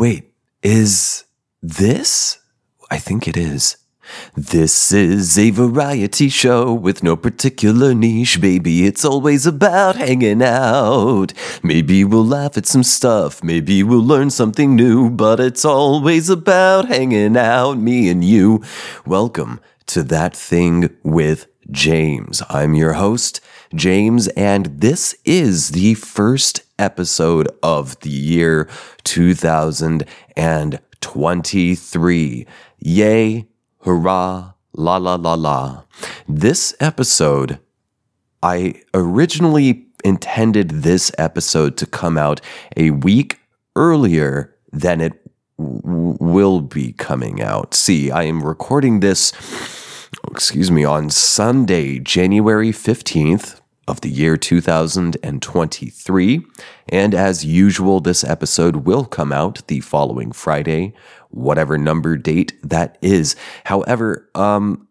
Wait, is this? I think it is. This is a variety show with no particular niche, baby. It's always about hanging out. Maybe we'll laugh at some stuff, maybe we'll learn something new, but it's always about hanging out, me and you. Welcome to That Thing with James. I'm your host, James, and this is the first episode of the year 2023. Yay, hurrah, la la la la. This episode, I originally intended this episode to come out a week earlier than it will be coming out. See, I am recording this, excuse me, on Sunday, January 15th, of the year 2023. And as usual, this episode will come out the following Friday, whatever number date that is. However, um,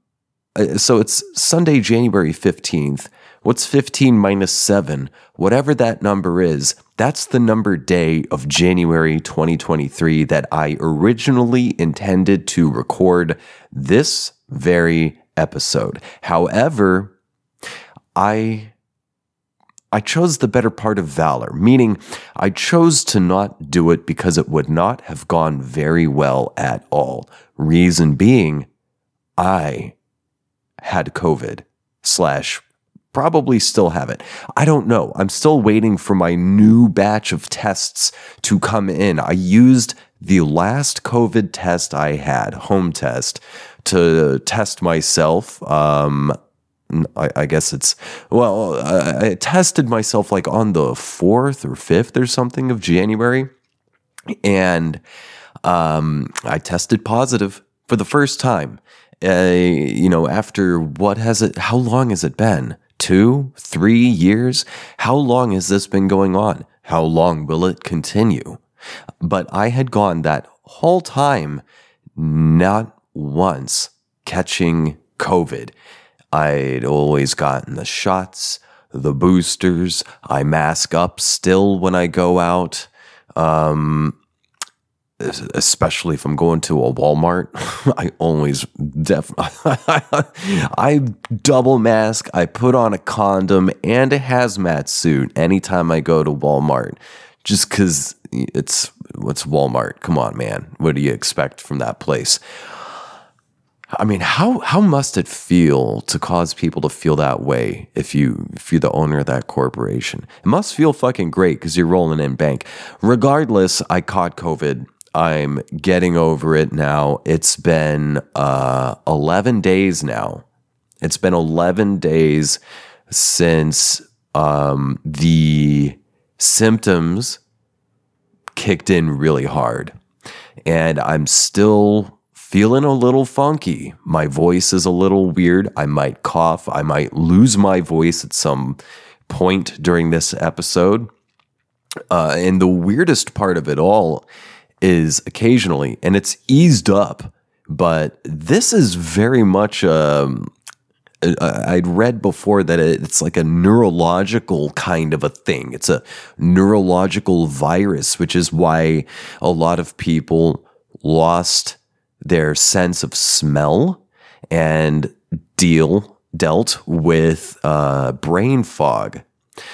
uh, so it's Sunday, January 15th. What's 15 minus 7? Whatever that number is, that's the number day of January 2023 that I originally intended to record this very episode. However, I I chose the better part of valor, meaning I chose to not do it because it would not have gone very well at all. Reason being, I had COVID slash probably still have it. I don't know. I'm still waiting for my new batch of tests to come in. I used the last COVID test I had, home test, to test myself. Um, I, I, guess it's well. I, I tested myself like on the fourth or fifth or something of January, and um, I tested positive for the first time. Uh, you know, after what has it? How long has it been? Two, three years? How long has this been going on? How long will it continue? But I had gone that whole time, not once catching COVID. I'd always gotten the shots, the boosters. I mask up still when I go out. Um, especially if I'm going to a Walmart, I always def I double mask, I put on a condom and a hazmat suit anytime I go to Walmart. Just cuz it's what's Walmart. Come on, man. What do you expect from that place? I mean, how how must it feel to cause people to feel that way if you if you're the owner of that corporation? It must feel fucking great because you're rolling in bank. Regardless, I caught COVID. I'm getting over it now. It's been uh, 11 days now. It's been 11 days since um, the symptoms kicked in really hard, and I'm still feeling a little funky. My voice is a little weird. I might cough. I might lose my voice at some point during this episode. Uh, and the weirdest part of it all is occasionally, and it's eased up, but this is very much. Um, I'd read before that it's like a neurological kind of a thing. It's a neurological virus, which is why a lot of people lost their sense of smell and deal dealt with uh, brain fog.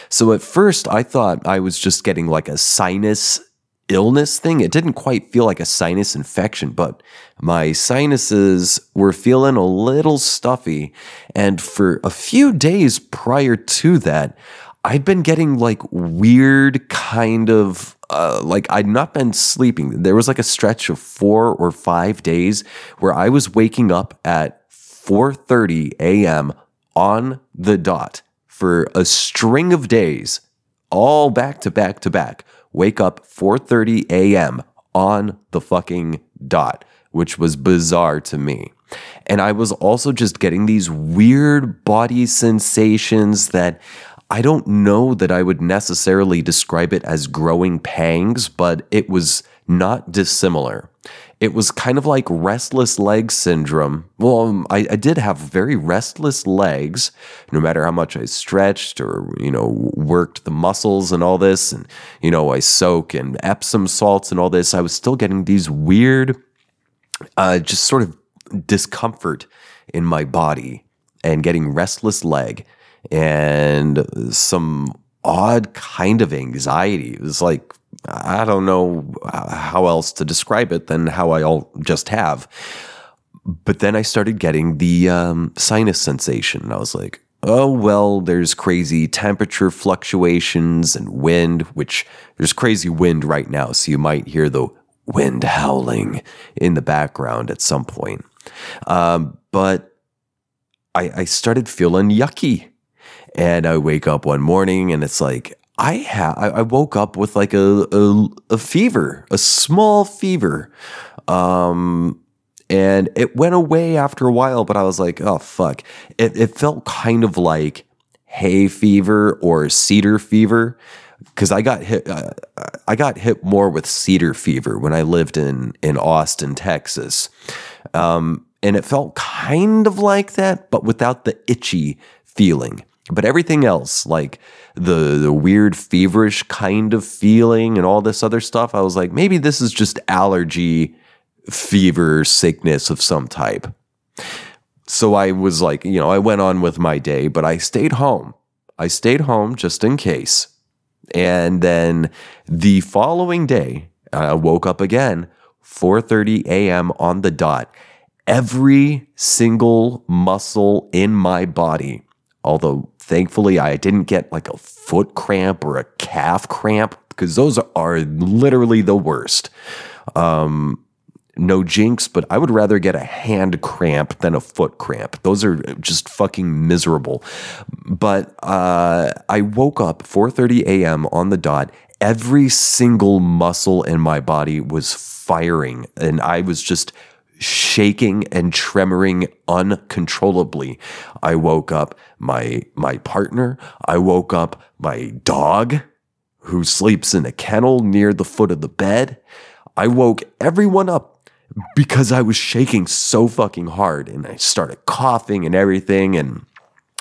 So at first, I thought I was just getting like a sinus illness thing. It didn't quite feel like a sinus infection, but my sinuses were feeling a little stuffy. And for a few days prior to that, I'd been getting like weird kind of uh, like I'd not been sleeping. There was like a stretch of four or five days where I was waking up at 4:30 a.m. on the dot for a string of days, all back to back to back. Wake up 4:30 a.m. on the fucking dot, which was bizarre to me. And I was also just getting these weird body sensations that I don't know that I would necessarily describe it as growing pangs, but it was not dissimilar. It was kind of like restless leg syndrome. Well, um, I, I, did have very restless legs, no matter how much I stretched or, you know, worked the muscles and all this. And, you know, I soak and Epsom salts and all this. I was still getting these weird, uh, just sort of discomfort in my body and getting restless leg and some odd kind of anxiety. It was like, I don't know how else to describe it than how I all just have. But then I started getting the um, sinus sensation. And I was like, oh, well, there's crazy temperature fluctuations and wind, which there's crazy wind right now. So you might hear the wind howling in the background at some point. Um, but I, I started feeling yucky. And I wake up one morning and it's like, I ha- I woke up with like a, a, a fever, a small fever. Um, and it went away after a while, but I was like, oh fuck. It, it felt kind of like hay fever or cedar fever because I got hit. Uh, I got hit more with cedar fever when I lived in in Austin, Texas, um, and it felt kind of like that, but without the itchy feeling. But everything else, like the, the weird feverish kind of feeling and all this other stuff, I was like, maybe this is just allergy, fever, sickness of some type. So I was like, you know, I went on with my day, but I stayed home. I stayed home just in case. And then the following day, I woke up again, 4:30 a.m. on the dot. Every single muscle in my body Although thankfully I didn't get like a foot cramp or a calf cramp because those are literally the worst. Um, no jinx, but I would rather get a hand cramp than a foot cramp. Those are just fucking miserable. But uh, I woke up 4:30 a.m. on the dot. Every single muscle in my body was firing, and I was just shaking and tremoring uncontrollably. I woke up my my partner, I woke up my dog who sleeps in a kennel near the foot of the bed. I woke everyone up because I was shaking so fucking hard and I started coughing and everything and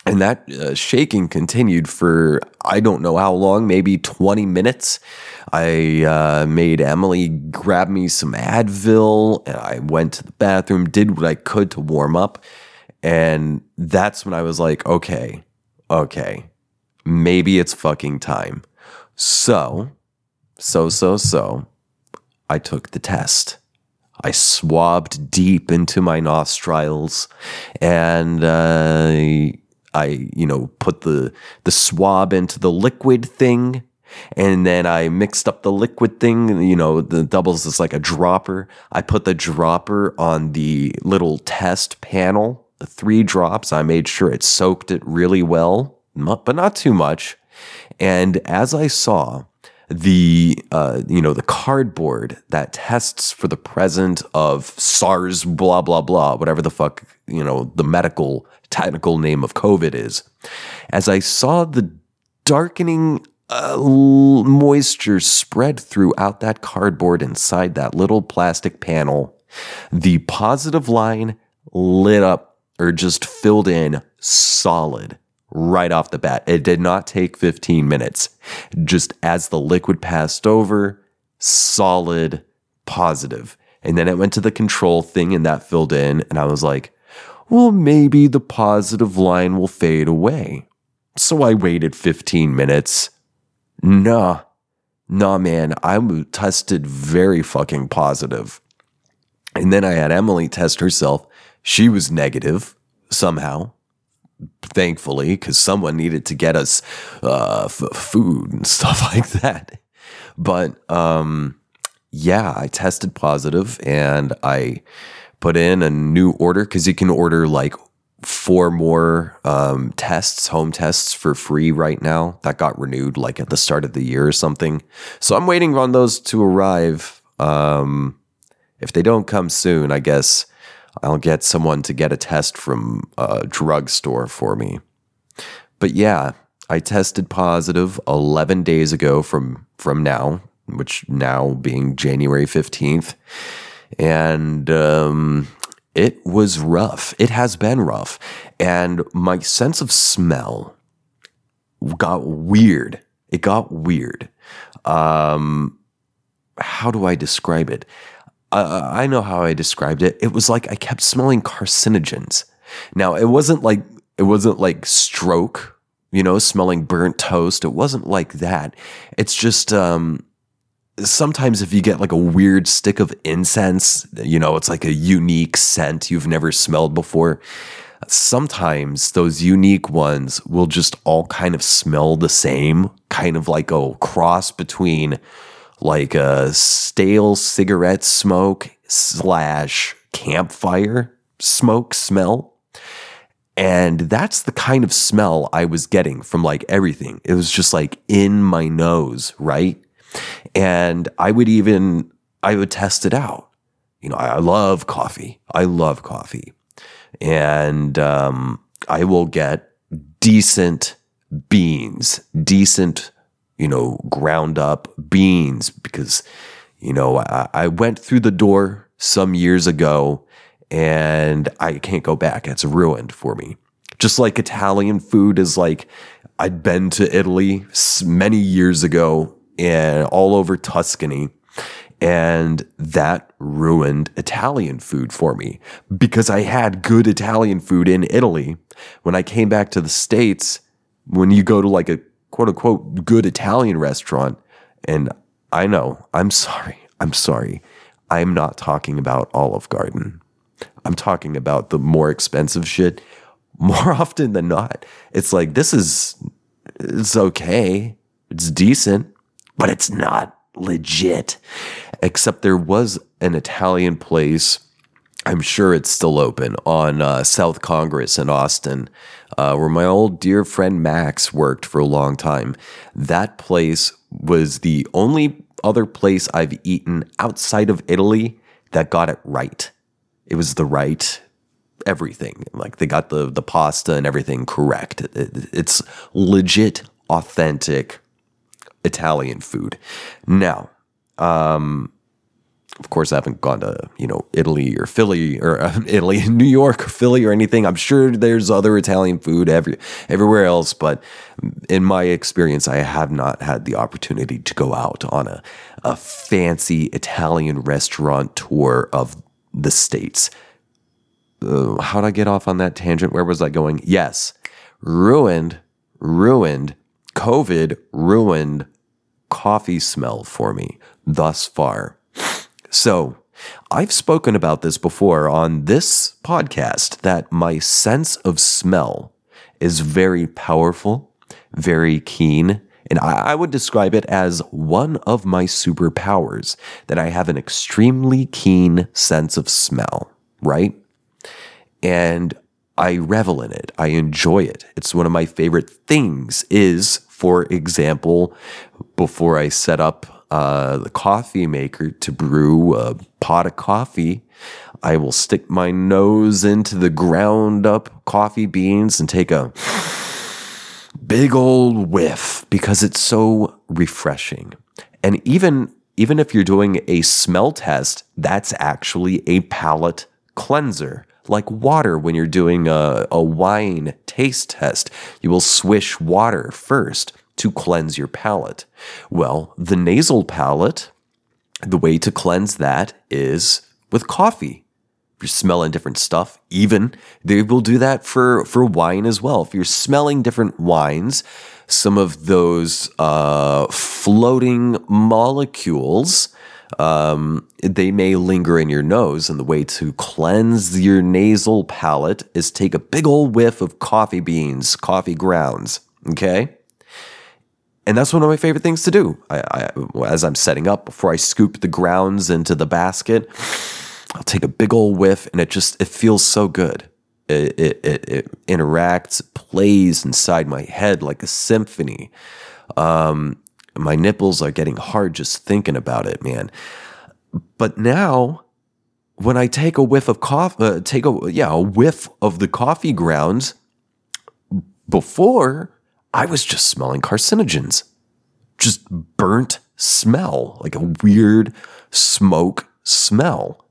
and that uh, shaking continued for I don't know how long, maybe 20 minutes. I uh, made Emily grab me some Advil and I went to the bathroom, did what I could to warm up. And that's when I was like, okay, okay, maybe it's fucking time. So, so, so, so, I took the test. I swabbed deep into my nostrils and uh, I, you know, put the the swab into the liquid thing and then I mixed up the liquid thing, you know, the doubles is like a dropper. I put the dropper on the little test panel, the three drops. I made sure it soaked it really well, but not too much. And as I saw, the uh, you know the cardboard that tests for the presence of SARS blah blah blah whatever the fuck you know the medical technical name of COVID is. As I saw the darkening uh, moisture spread throughout that cardboard inside that little plastic panel, the positive line lit up or just filled in solid right off the bat. It did not take 15 minutes. Just as the liquid passed over, solid, positive. And then it went to the control thing and that filled in. And I was like, well, maybe the positive line will fade away. So I waited 15 minutes. Nah, nah, man, I tested very fucking positive. And then I had Emily test herself. She was negative somehow thankfully, because someone needed to get us uh, f- food and stuff like that. But um, yeah, I tested positive and I put in a new order because you can order like four more um, tests, home tests for free right now. That got renewed like at the start of the year or something. So I'm waiting on those to arrive. Um, if they don't come soon, I guess I'll get someone to get a test from a drugstore for me. But yeah, I tested positive 11 days ago from from now, which now being January 15th. And um, it was rough. It has been rough. And my sense of smell got weird. It got weird. Um, how do I describe it? Uh, I know how I described it. It was like I kept smelling carcinogens. Now, it wasn't like it wasn't like stroke, you know, smelling burnt toast. It wasn't like that. It's just um, sometimes if you get like a weird stick of incense, you know, it's like a unique scent you've never smelled before. Sometimes those unique ones will just all kind of smell the same, kind of like a cross between like a stale cigarette smoke slash campfire smoke smell. And that's the kind of smell I was getting from like everything. It was just like in my nose, right? And I would even, I would test it out. You know, I love coffee. I love coffee. And um, I will get decent beans, decent, you know, ground up beans because, you know, I, I went through the door some years ago and I can't go back. It's ruined for me. Just like Italian food is like, I'd been to Italy many years ago and all over Tuscany. And that ruined Italian food for me because I had good Italian food in Italy. When I came back to the States, when you go to like a quote unquote good Italian restaurant, and I know, I'm sorry, I'm sorry, I'm not talking about Olive Garden. I'm talking about the more expensive shit. More often than not, it's like, this is, it's okay. It's decent but it's not legit. Except there was an Italian place. I'm sure it's still open on uh, South Congress in Austin, uh, where my old dear friend Max worked for a long time. That place was the only other place I've eaten outside of Italy that got it right. It was the right everything. Like they got the the pasta and everything correct. It, it, it's legit, authentic Italian food. Now, um, of course, I haven't gone to you know Italy or Philly or uh, Italy, New York or Philly or anything. I'm sure there's other Italian food every everywhere else, but in my experience, I have not had the opportunity to go out on a a fancy Italian restaurant tour of the states. Uh, how'd I get off on that tangent? Where was I going? Yes, ruined, ruined. COVID ruined coffee smell for me thus far. So, I've spoken about this before on this podcast that my sense of smell is very powerful, very keen, and I, would describe it as one of my superpowers that I have an extremely keen sense of smell, right? And I revel in it. I enjoy it. It's one of my favorite things is for example, before I set up uh, the coffee maker to brew a pot of coffee, I will stick my nose into the ground up coffee beans and take a big old whiff because it's so refreshing. And even even if you're doing a smell test, that's actually a palate cleanser like water when you're doing a, a wine taste test. You will swish water first to cleanse your palate. Well, the nasal palate, the way to cleanse that is with coffee. If you're smelling different stuff, even they will do that for, for wine as well. If you're smelling different wines, some of those uh, floating molecules um, they may linger in your nose. And the way to cleanse your nasal palate is take a big old whiff of coffee beans, coffee grounds. Okay. And that's one of my favorite things to do. I, I, as I'm setting up, before I scoop the grounds into the basket, I'll take a big old whiff, and it just it feels so good. It, it, it, it interacts, plays inside my head like a symphony. Um, my nipples are getting hard just thinking about it, man. But now, when I take a whiff of coffee, uh, take a yeah a whiff of the coffee grounds. Before I was just smelling carcinogens, just burnt smell, like a weird smoke smell.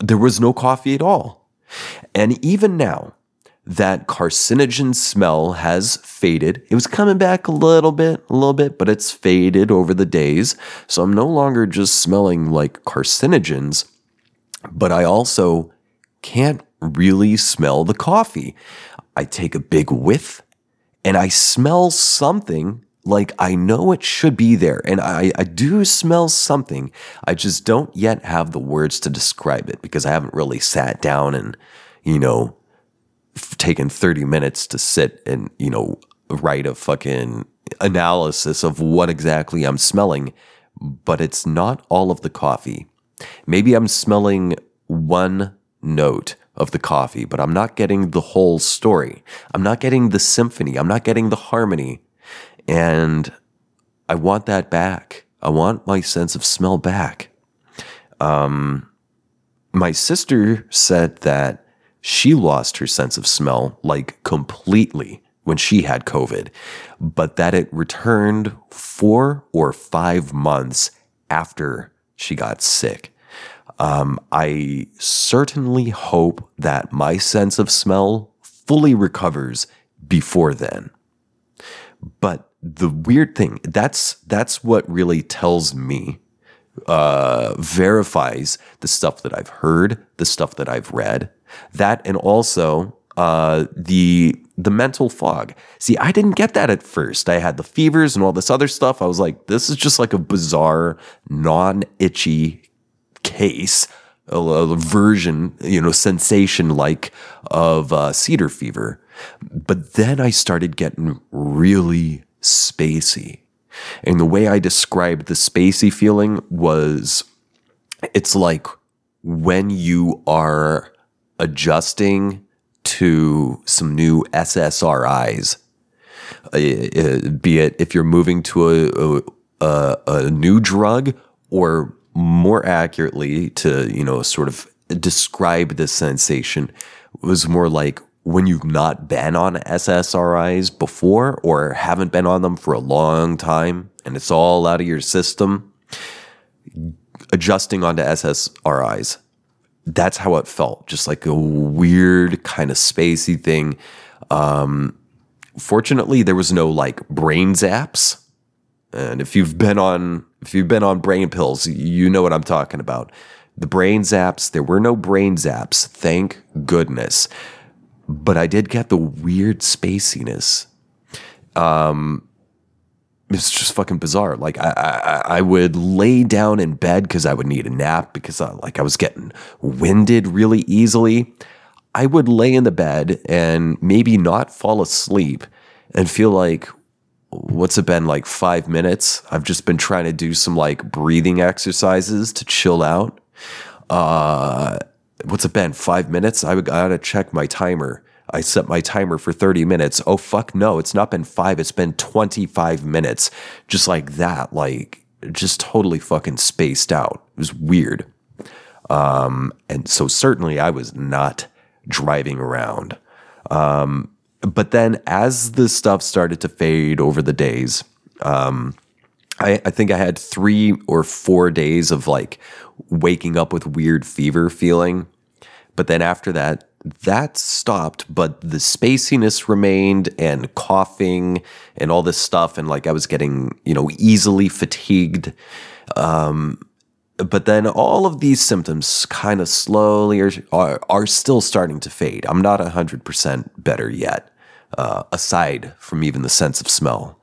There was no coffee at all. And even now, that carcinogen smell has faded. It was coming back a little bit, a little bit, but it's faded over the days. So I'm no longer just smelling like carcinogens, but I also can't really smell the coffee. I take a big whiff and I smell something like I know it should be there. And I, I do smell something. I just don't yet have the words to describe it because I haven't really sat down and, you know, taken 30 minutes to sit and, you know, write a fucking analysis of what exactly I'm smelling. But it's not all of the coffee. Maybe I'm smelling one note of the coffee, but I'm not getting the whole story. I'm not getting the symphony. I'm not getting the harmony. And I want that back. I want my sense of smell back. Um, my sister said that she lost her sense of smell like completely when she had COVID, but that it returned four or five months after she got sick. Um, I certainly hope that my sense of smell fully recovers before then. But the weird thing that's that's what really tells me uh, verifies the stuff that I've heard, the stuff that I've read, that and also uh, the the mental fog. See, I didn't get that at first. I had the fevers and all this other stuff. I was like, this is just like a bizarre, non itchy case, a, version, you know, sensation like of uh, cedar fever. But then I started getting really spacey. And the way I described the spacey feeling was it's like when you are adjusting to some new SSRIs, uh, uh, be it if you're moving to a, a, a new drug or more accurately to, you know, sort of describe this sensation was more like when you've not been on SSRIs before or haven't been on them for a long time and it's all out of your system, adjusting onto SSRIs. That's how it felt, just like a weird kind of spacey thing. Um, fortunately, there was no like brain zaps. And if you've been on if you've been on brain pills, you know what I'm talking about. The brain zaps, there were no brain zaps, thank goodness. But I did get the weird spaciness. Um, it's just fucking bizarre. Like I, I, I would lay down in bed because I would need a nap because I, like I was getting winded really easily. I would lay in the bed and maybe not fall asleep and feel like, what's it been like five minutes? I've just been trying to do some like breathing exercises to chill out. Uh, what's it been? Five minutes? I gotta check my timer. I set my timer for 30 minutes. Oh, fuck no. It's not been five. It's been 25 minutes. Just like that. Like, just totally fucking spaced out. It was weird. Um, and so certainly I was not driving around. Um, but then as the stuff started to fade over the days, um, I, I think I had three or four days of like waking up with weird fever feeling. But then after that, that stopped, but the spaciness remained and coughing and all this stuff. And like I was getting, you know, easily fatigued. Um, but then all of these symptoms kind of slowly are, are, are still starting to fade. I'm not 100% better yet, uh, aside from even the sense of smell.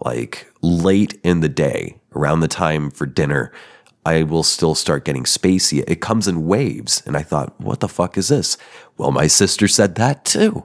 Like late in the day, around the time for dinner, I will still start getting spacey. It comes in waves. And I thought, what the fuck is this? Well, my sister said that too.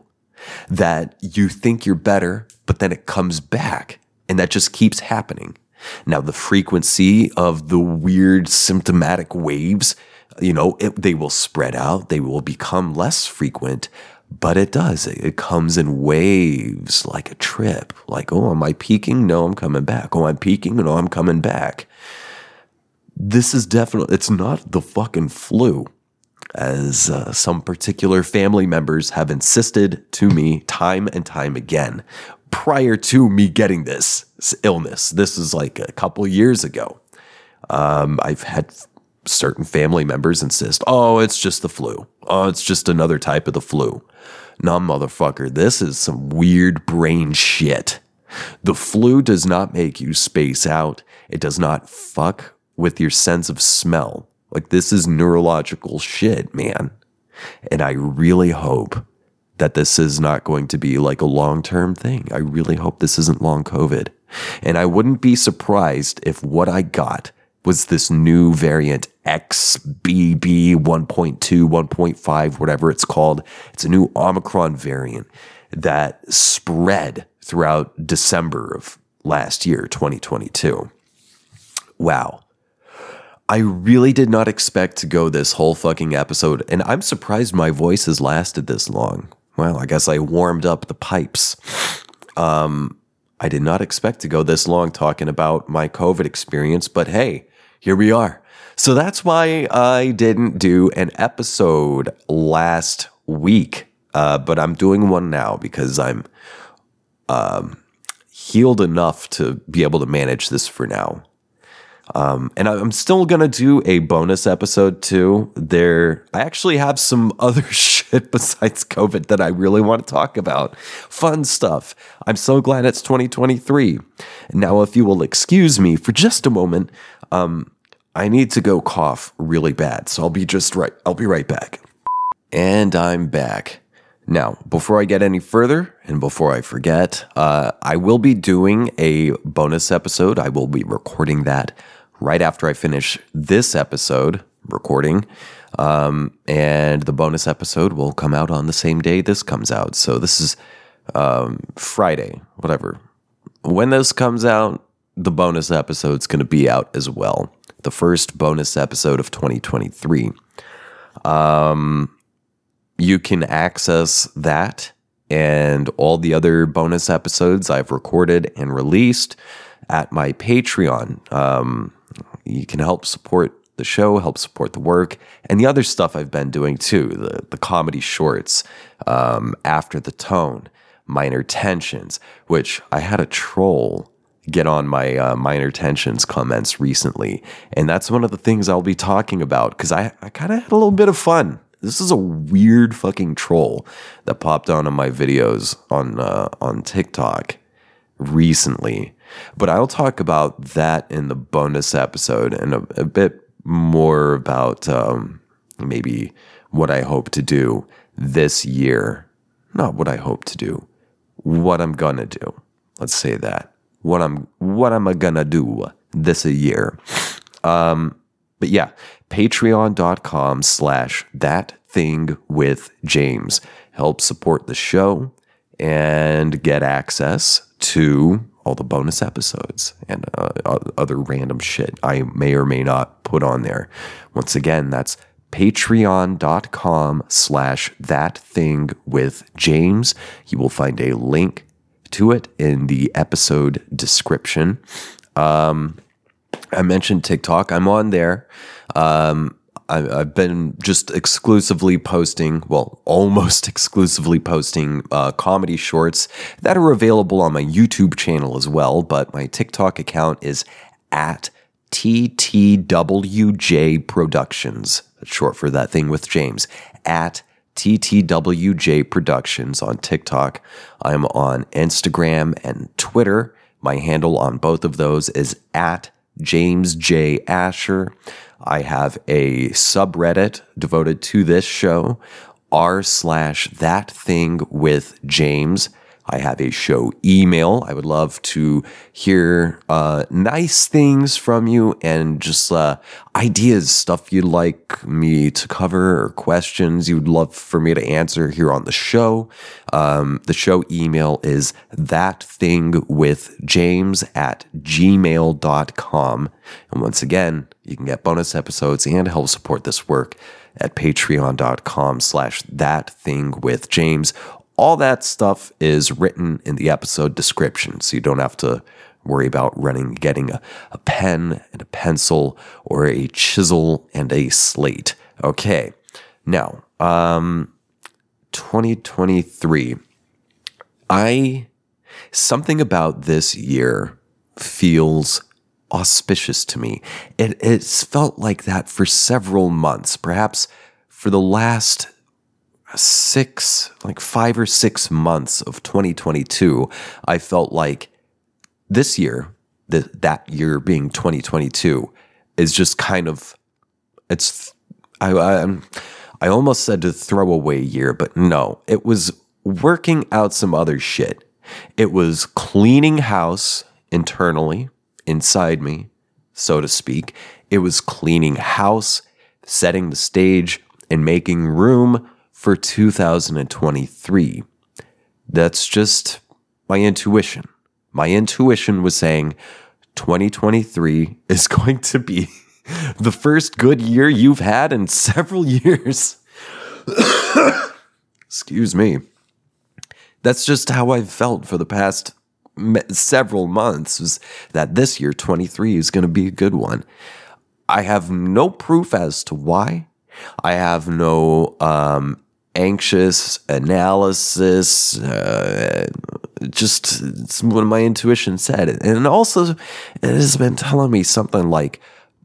That you think you're better, but then it comes back. And that just keeps happening. Now, the frequency of the weird symptomatic waves, you know, it, they will spread out, they will become less frequent, but it does. It, it comes in waves like a trip. Like, oh, am I peaking? No, I'm coming back. Oh, I'm peaking? No, I'm coming back this is definitely, it's not the fucking flu, as uh, some particular family members have insisted to me time and time again. prior to me getting this illness. This is like a couple years ago. Um, I've had certain family members insist, oh, it's just the flu. Oh, it's just another type of the flu. Nah, motherfucker, this is some weird brain shit. The flu does not make you space out. It does not fuck with your sense of smell. Like, this is neurological shit, man. And I really hope that this is not going to be like a long term thing. I really hope this isn't long COVID. And I wouldn't be surprised if what I got was this new variant XBB 1.2, 1.5, whatever it's called. It's a new Omicron variant that spread throughout December of last year, 2022. Wow. I really did not expect to go this whole fucking episode, and I'm surprised my voice has lasted this long. Well, I guess I warmed up the pipes. Um, I did not expect to go this long talking about my COVID experience, but hey, here we are. So that's why I didn't do an episode last week, uh, but I'm doing one now because I'm um, healed enough to be able to manage this for now. Um, and I'm still gonna do a bonus episode too. There, I actually have some other shit besides COVID that I really want to talk about. Fun stuff. I'm so glad it's 2023. Now, if you will excuse me for just a moment, um, I need to go cough really bad. So I'll be just right. I'll be right back. And I'm back. Now, before I get any further and before I forget, uh, I will be doing a bonus episode. I will be recording that right after I finish this episode recording. Um, and the bonus episode will come out on the same day this comes out. So this is um, Friday, whatever. When this comes out, the bonus episode's going to be out as well. The first bonus episode of 2023. Um, you can access that and all the other bonus episodes I've recorded and released at my Patreon. Um, you can help support the show, help support the work, and the other stuff I've been doing too the, the comedy shorts, um, After the Tone, Minor Tensions, which I had a troll get on my uh, Minor Tensions comments recently. And that's one of the things I'll be talking about because I, I kind of had a little bit of fun. This is a weird fucking troll that popped on in my videos on uh, on TikTok recently. But I'll talk about that in the bonus episode and a, a bit more about um, maybe what I hope to do this year. Not what I hope to do, what I'm gonna do. Let's say that. What I'm what am I gonna do this a year? Um, but yeah, patreon.com slash that thing with James. Help support the show and get access to all the bonus episodes and uh, other random shit I may or may not put on there. Once again, that's patreon.com slash that thing with James. You will find a link to it in the episode description. Um, I mentioned TikTok. I'm on there. Um, I, have been just exclusively posting, well, almost exclusively posting uh, comedy shorts that are available on my YouTube channel as well. But my TikTok account is at TTWJ Productions. That's short for that thing with James. At TTWJ Productions on TikTok. I'm on Instagram and Twitter. My handle on both of those is at James J. Asher. I have a subreddit devoted to this show, r slash that thing with James. I have a show email. I would love to hear uh, nice things from you and just uh, ideas, stuff you'd like me to cover, or questions you'd love for me to answer here on the show. Um, the show email is that thing with James at gmail.com. And once again, you can get bonus episodes and help support this work at patreon.com slash that thing with James all that stuff is written in the episode description, so you don't have to worry about running, getting a, a pen and a pencil or a chisel and a slate. Okay, now, um, 2023. I Something about this year feels auspicious to me. It, it's felt like that for several months, perhaps for the last six, like five or six months of 2022. I felt like this year, the, that year being 2022, is just kind of, it's, I, I, I almost said to throw away year, but no, it was working out some other shit. It was cleaning house internally, inside me, so to speak. It was cleaning house, setting the stage, and making room for 2023. That's just my intuition. My intuition was saying 2023 is going to be the first good year you've had in several years. Excuse me. That's just how I've felt for the past several months was that this year 23 is going to be a good one. I have no proof as to why. I have no um, anxious analysis. Uh, just what my intuition said, and also it has been telling me something like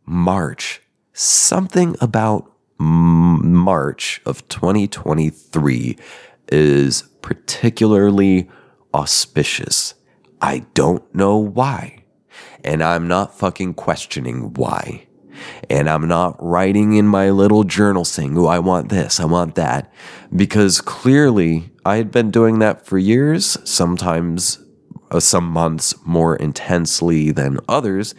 March, something about March of 2023 is particularly auspicious. I don't know why. And I'm not fucking questioning why. And I'm not writing in my little journal saying, oh, I want this, I want that. Because clearly I had been doing that for years, sometimes uh, some months more intensely than others,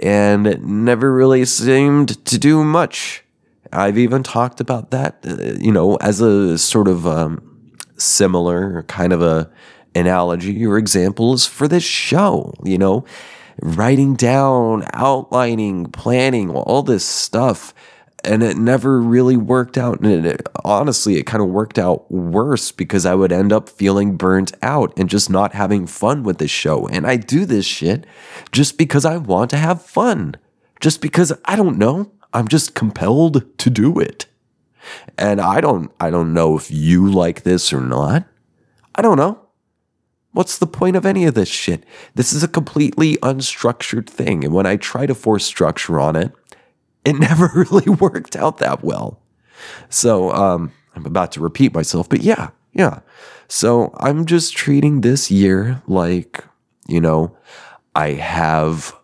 and it never really seemed to do much. I've even talked about that, uh, you know, as a sort of um, similar kind of a analogy or examples for this show, you know, writing down, outlining, planning, all this stuff. And it never really worked out. And it, honestly, it kind of worked out worse because I would end up feeling burnt out and just not having fun with this show. And I do this shit just because I want to have fun, just because I don't know. I'm just compelled to do it. And I don't I don't know if you like this or not. I don't know. What's the point of any of this shit? This is a completely unstructured thing. And when I try to force structure on it, it never really worked out that well. So um, I'm about to repeat myself, but yeah, yeah. So I'm just treating this year like, you know, I have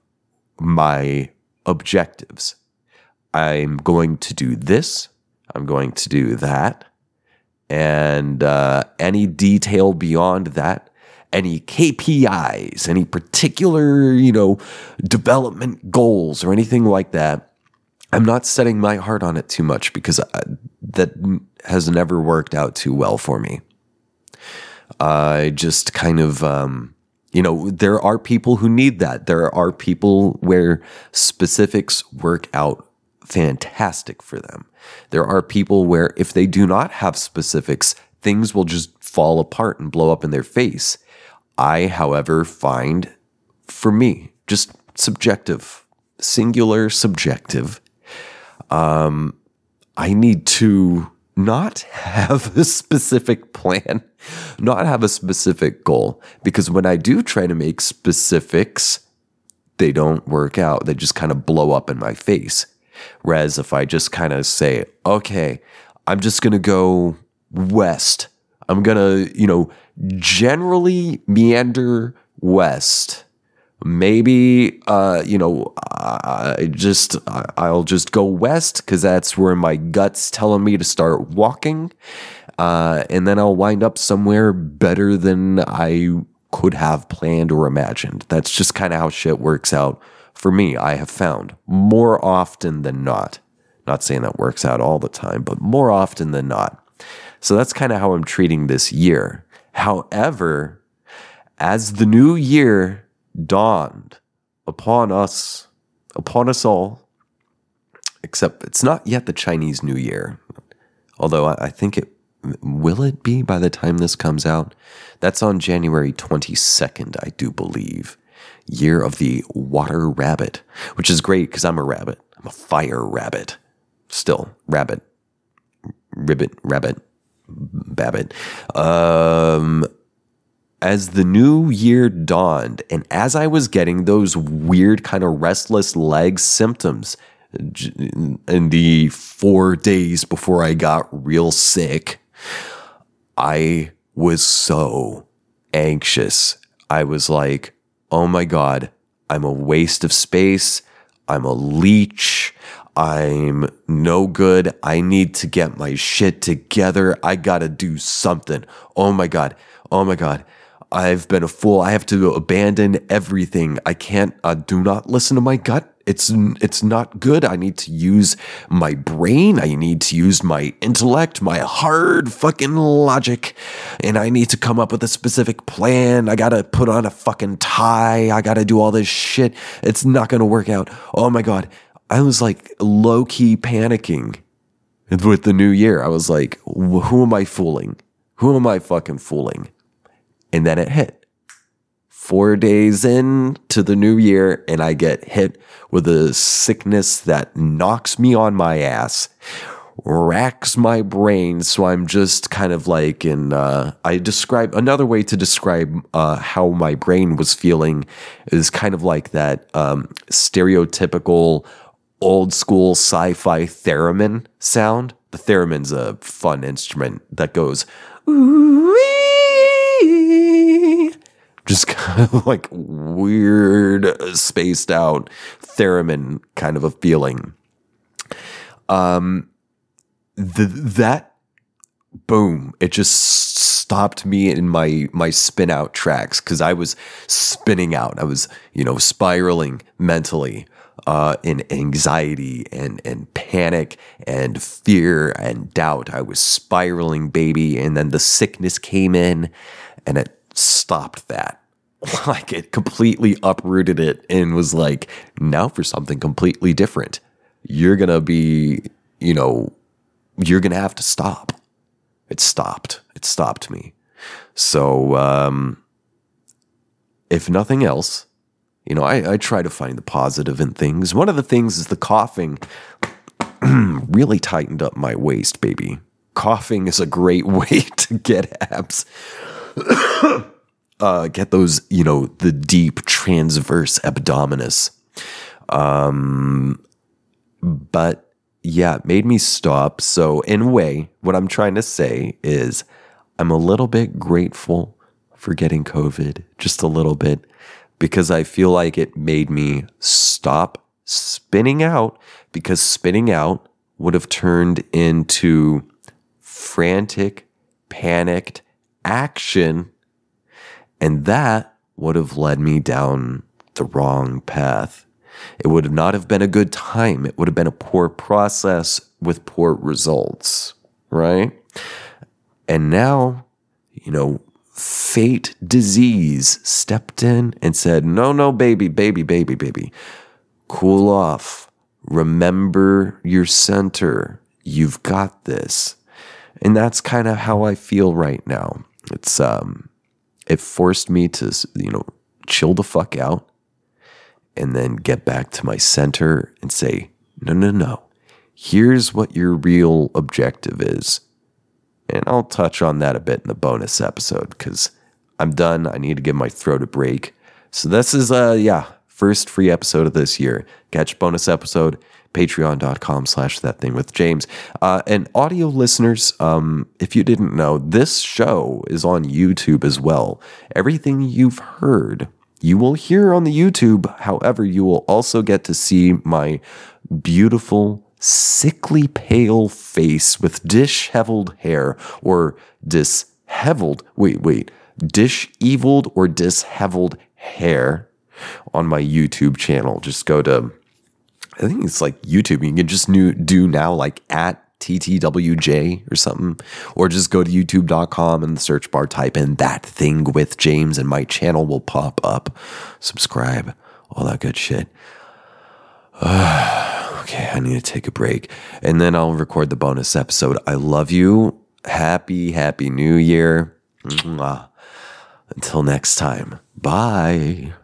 my objectives. I'm going to do this, I'm going to do that. And uh, any detail beyond that any KPIs, any particular, you know, development goals or anything like that. I'm not setting my heart on it too much because I, that has never worked out too well for me. I just kind of, um, you know, there are people who need that. There are people where specifics work out fantastic for them. There are people where if they do not have specifics, things will just fall apart and blow up in their face. I, however, find for me, just subjective, singular subjective, um, I need to not have a specific plan, not have a specific goal. Because when I do try to make specifics, they don't work out. They just kind of blow up in my face. Whereas if I just kind of say, okay, I'm just going to go west, I'm going to, you know, generally meander west. Maybe, uh, you know, I just I'll just go west because that's where my gut's telling me to start walking, uh, and then I'll wind up somewhere better than I could have planned or imagined. That's just kind of how shit works out for me. I have found more often than not. Not saying that works out all the time, but more often than not. So that's kind of how I'm treating this year. However, as the new year dawned upon us, upon us all, except it's not yet the Chinese New Year, although I think it will it be by the time this comes out? That's on January 22nd, I do believe. Year of the water rabbit, which is great because I'm a rabbit. I'm a fire rabbit. Still, rabbit. Ribbit, rabbit. Babbitt. Um, as the new year dawned, and as I was getting those weird kind of restless leg symptoms in the four days before I got real sick, I was so anxious. I was like, oh my God, I'm a waste of space. I'm a leech. I'm no good. I need to get my shit together. I gotta do something. Oh my God. Oh my God. I've been a fool. I have to abandon everything. I can't, uh, do not listen to my gut. It's, it's not good. I need to use my brain. I need to use my intellect, my hard fucking logic. And I need to come up with a specific plan. I gotta put on a fucking tie. I gotta do all this shit. It's not gonna work out. Oh my God. I was like low key panicking with the new year. I was like, who am I fooling? Who am I fucking fooling? And then it hit. Four days in to the new year, and I get hit with a sickness that knocks me on my ass, racks my brain. So I'm just kind of like in, uh, I describe another way to describe uh, how my brain was feeling is kind of like that um, stereotypical old school sci fi theremin sound. The theremin's a fun instrument that goes, just kind of like weird, spaced out theremin kind of a feeling. Um, the, that boom, it just stopped me in my my spin out tracks because I was spinning out. I was you know spiraling mentally uh, in anxiety and and panic and fear and doubt. I was spiraling, baby, and then the sickness came in, and it stopped that. Like it completely uprooted it and was like, now for something completely different. You're gonna be, you know, you're gonna have to stop. It stopped. It stopped me. So, um, if nothing else, you know, I, I try to find the positive in things. One of the things is the coughing really tightened up my waist, baby. Coughing is a great way to get abs. uh, get those, you know, the deep transverse abdominis. Um, but yeah, it made me stop. So, in a way, what I'm trying to say is I'm a little bit grateful for getting COVID, just a little bit because I feel like it made me stop spinning out because spinning out would have turned into frantic, panicked action. And that would have led me down the wrong path. It would not have been a good time. It would have been a poor process with poor results, right? And now, you know, fate disease stepped in and said, No, no, baby, baby, baby, baby. Cool off. Remember your center. You've got this. And that's kind of how I feel right now. It's, um, it forced me to, you know, chill the fuck out and then get back to my center and say, no, no, no. Here's what your real objective is. And I'll touch on that a bit in the bonus episode because I'm done. I need to give my throat a break. So this is uh yeah, first free episode of this year. Catch bonus episode, patreon.com slash that thing with James. Uh, and audio listeners, um, if you didn't know, this show is on YouTube as well. Everything you've heard you will hear on the YouTube. However, you will also get to see my beautiful sickly pale face with disheveled hair or disheveled, wait, wait, disheveled or disheveled hair on my YouTube channel. Just go to, I think it's like YouTube. You can just new, do now like at TTWJ or something, or just go to youtube.com and the search bar type in that thing with James and my channel will pop up. Subscribe, all that good shit. okay, I need to take a break. And then I'll record the bonus episode. I love you. Happy, happy new year. Until next time. Bye.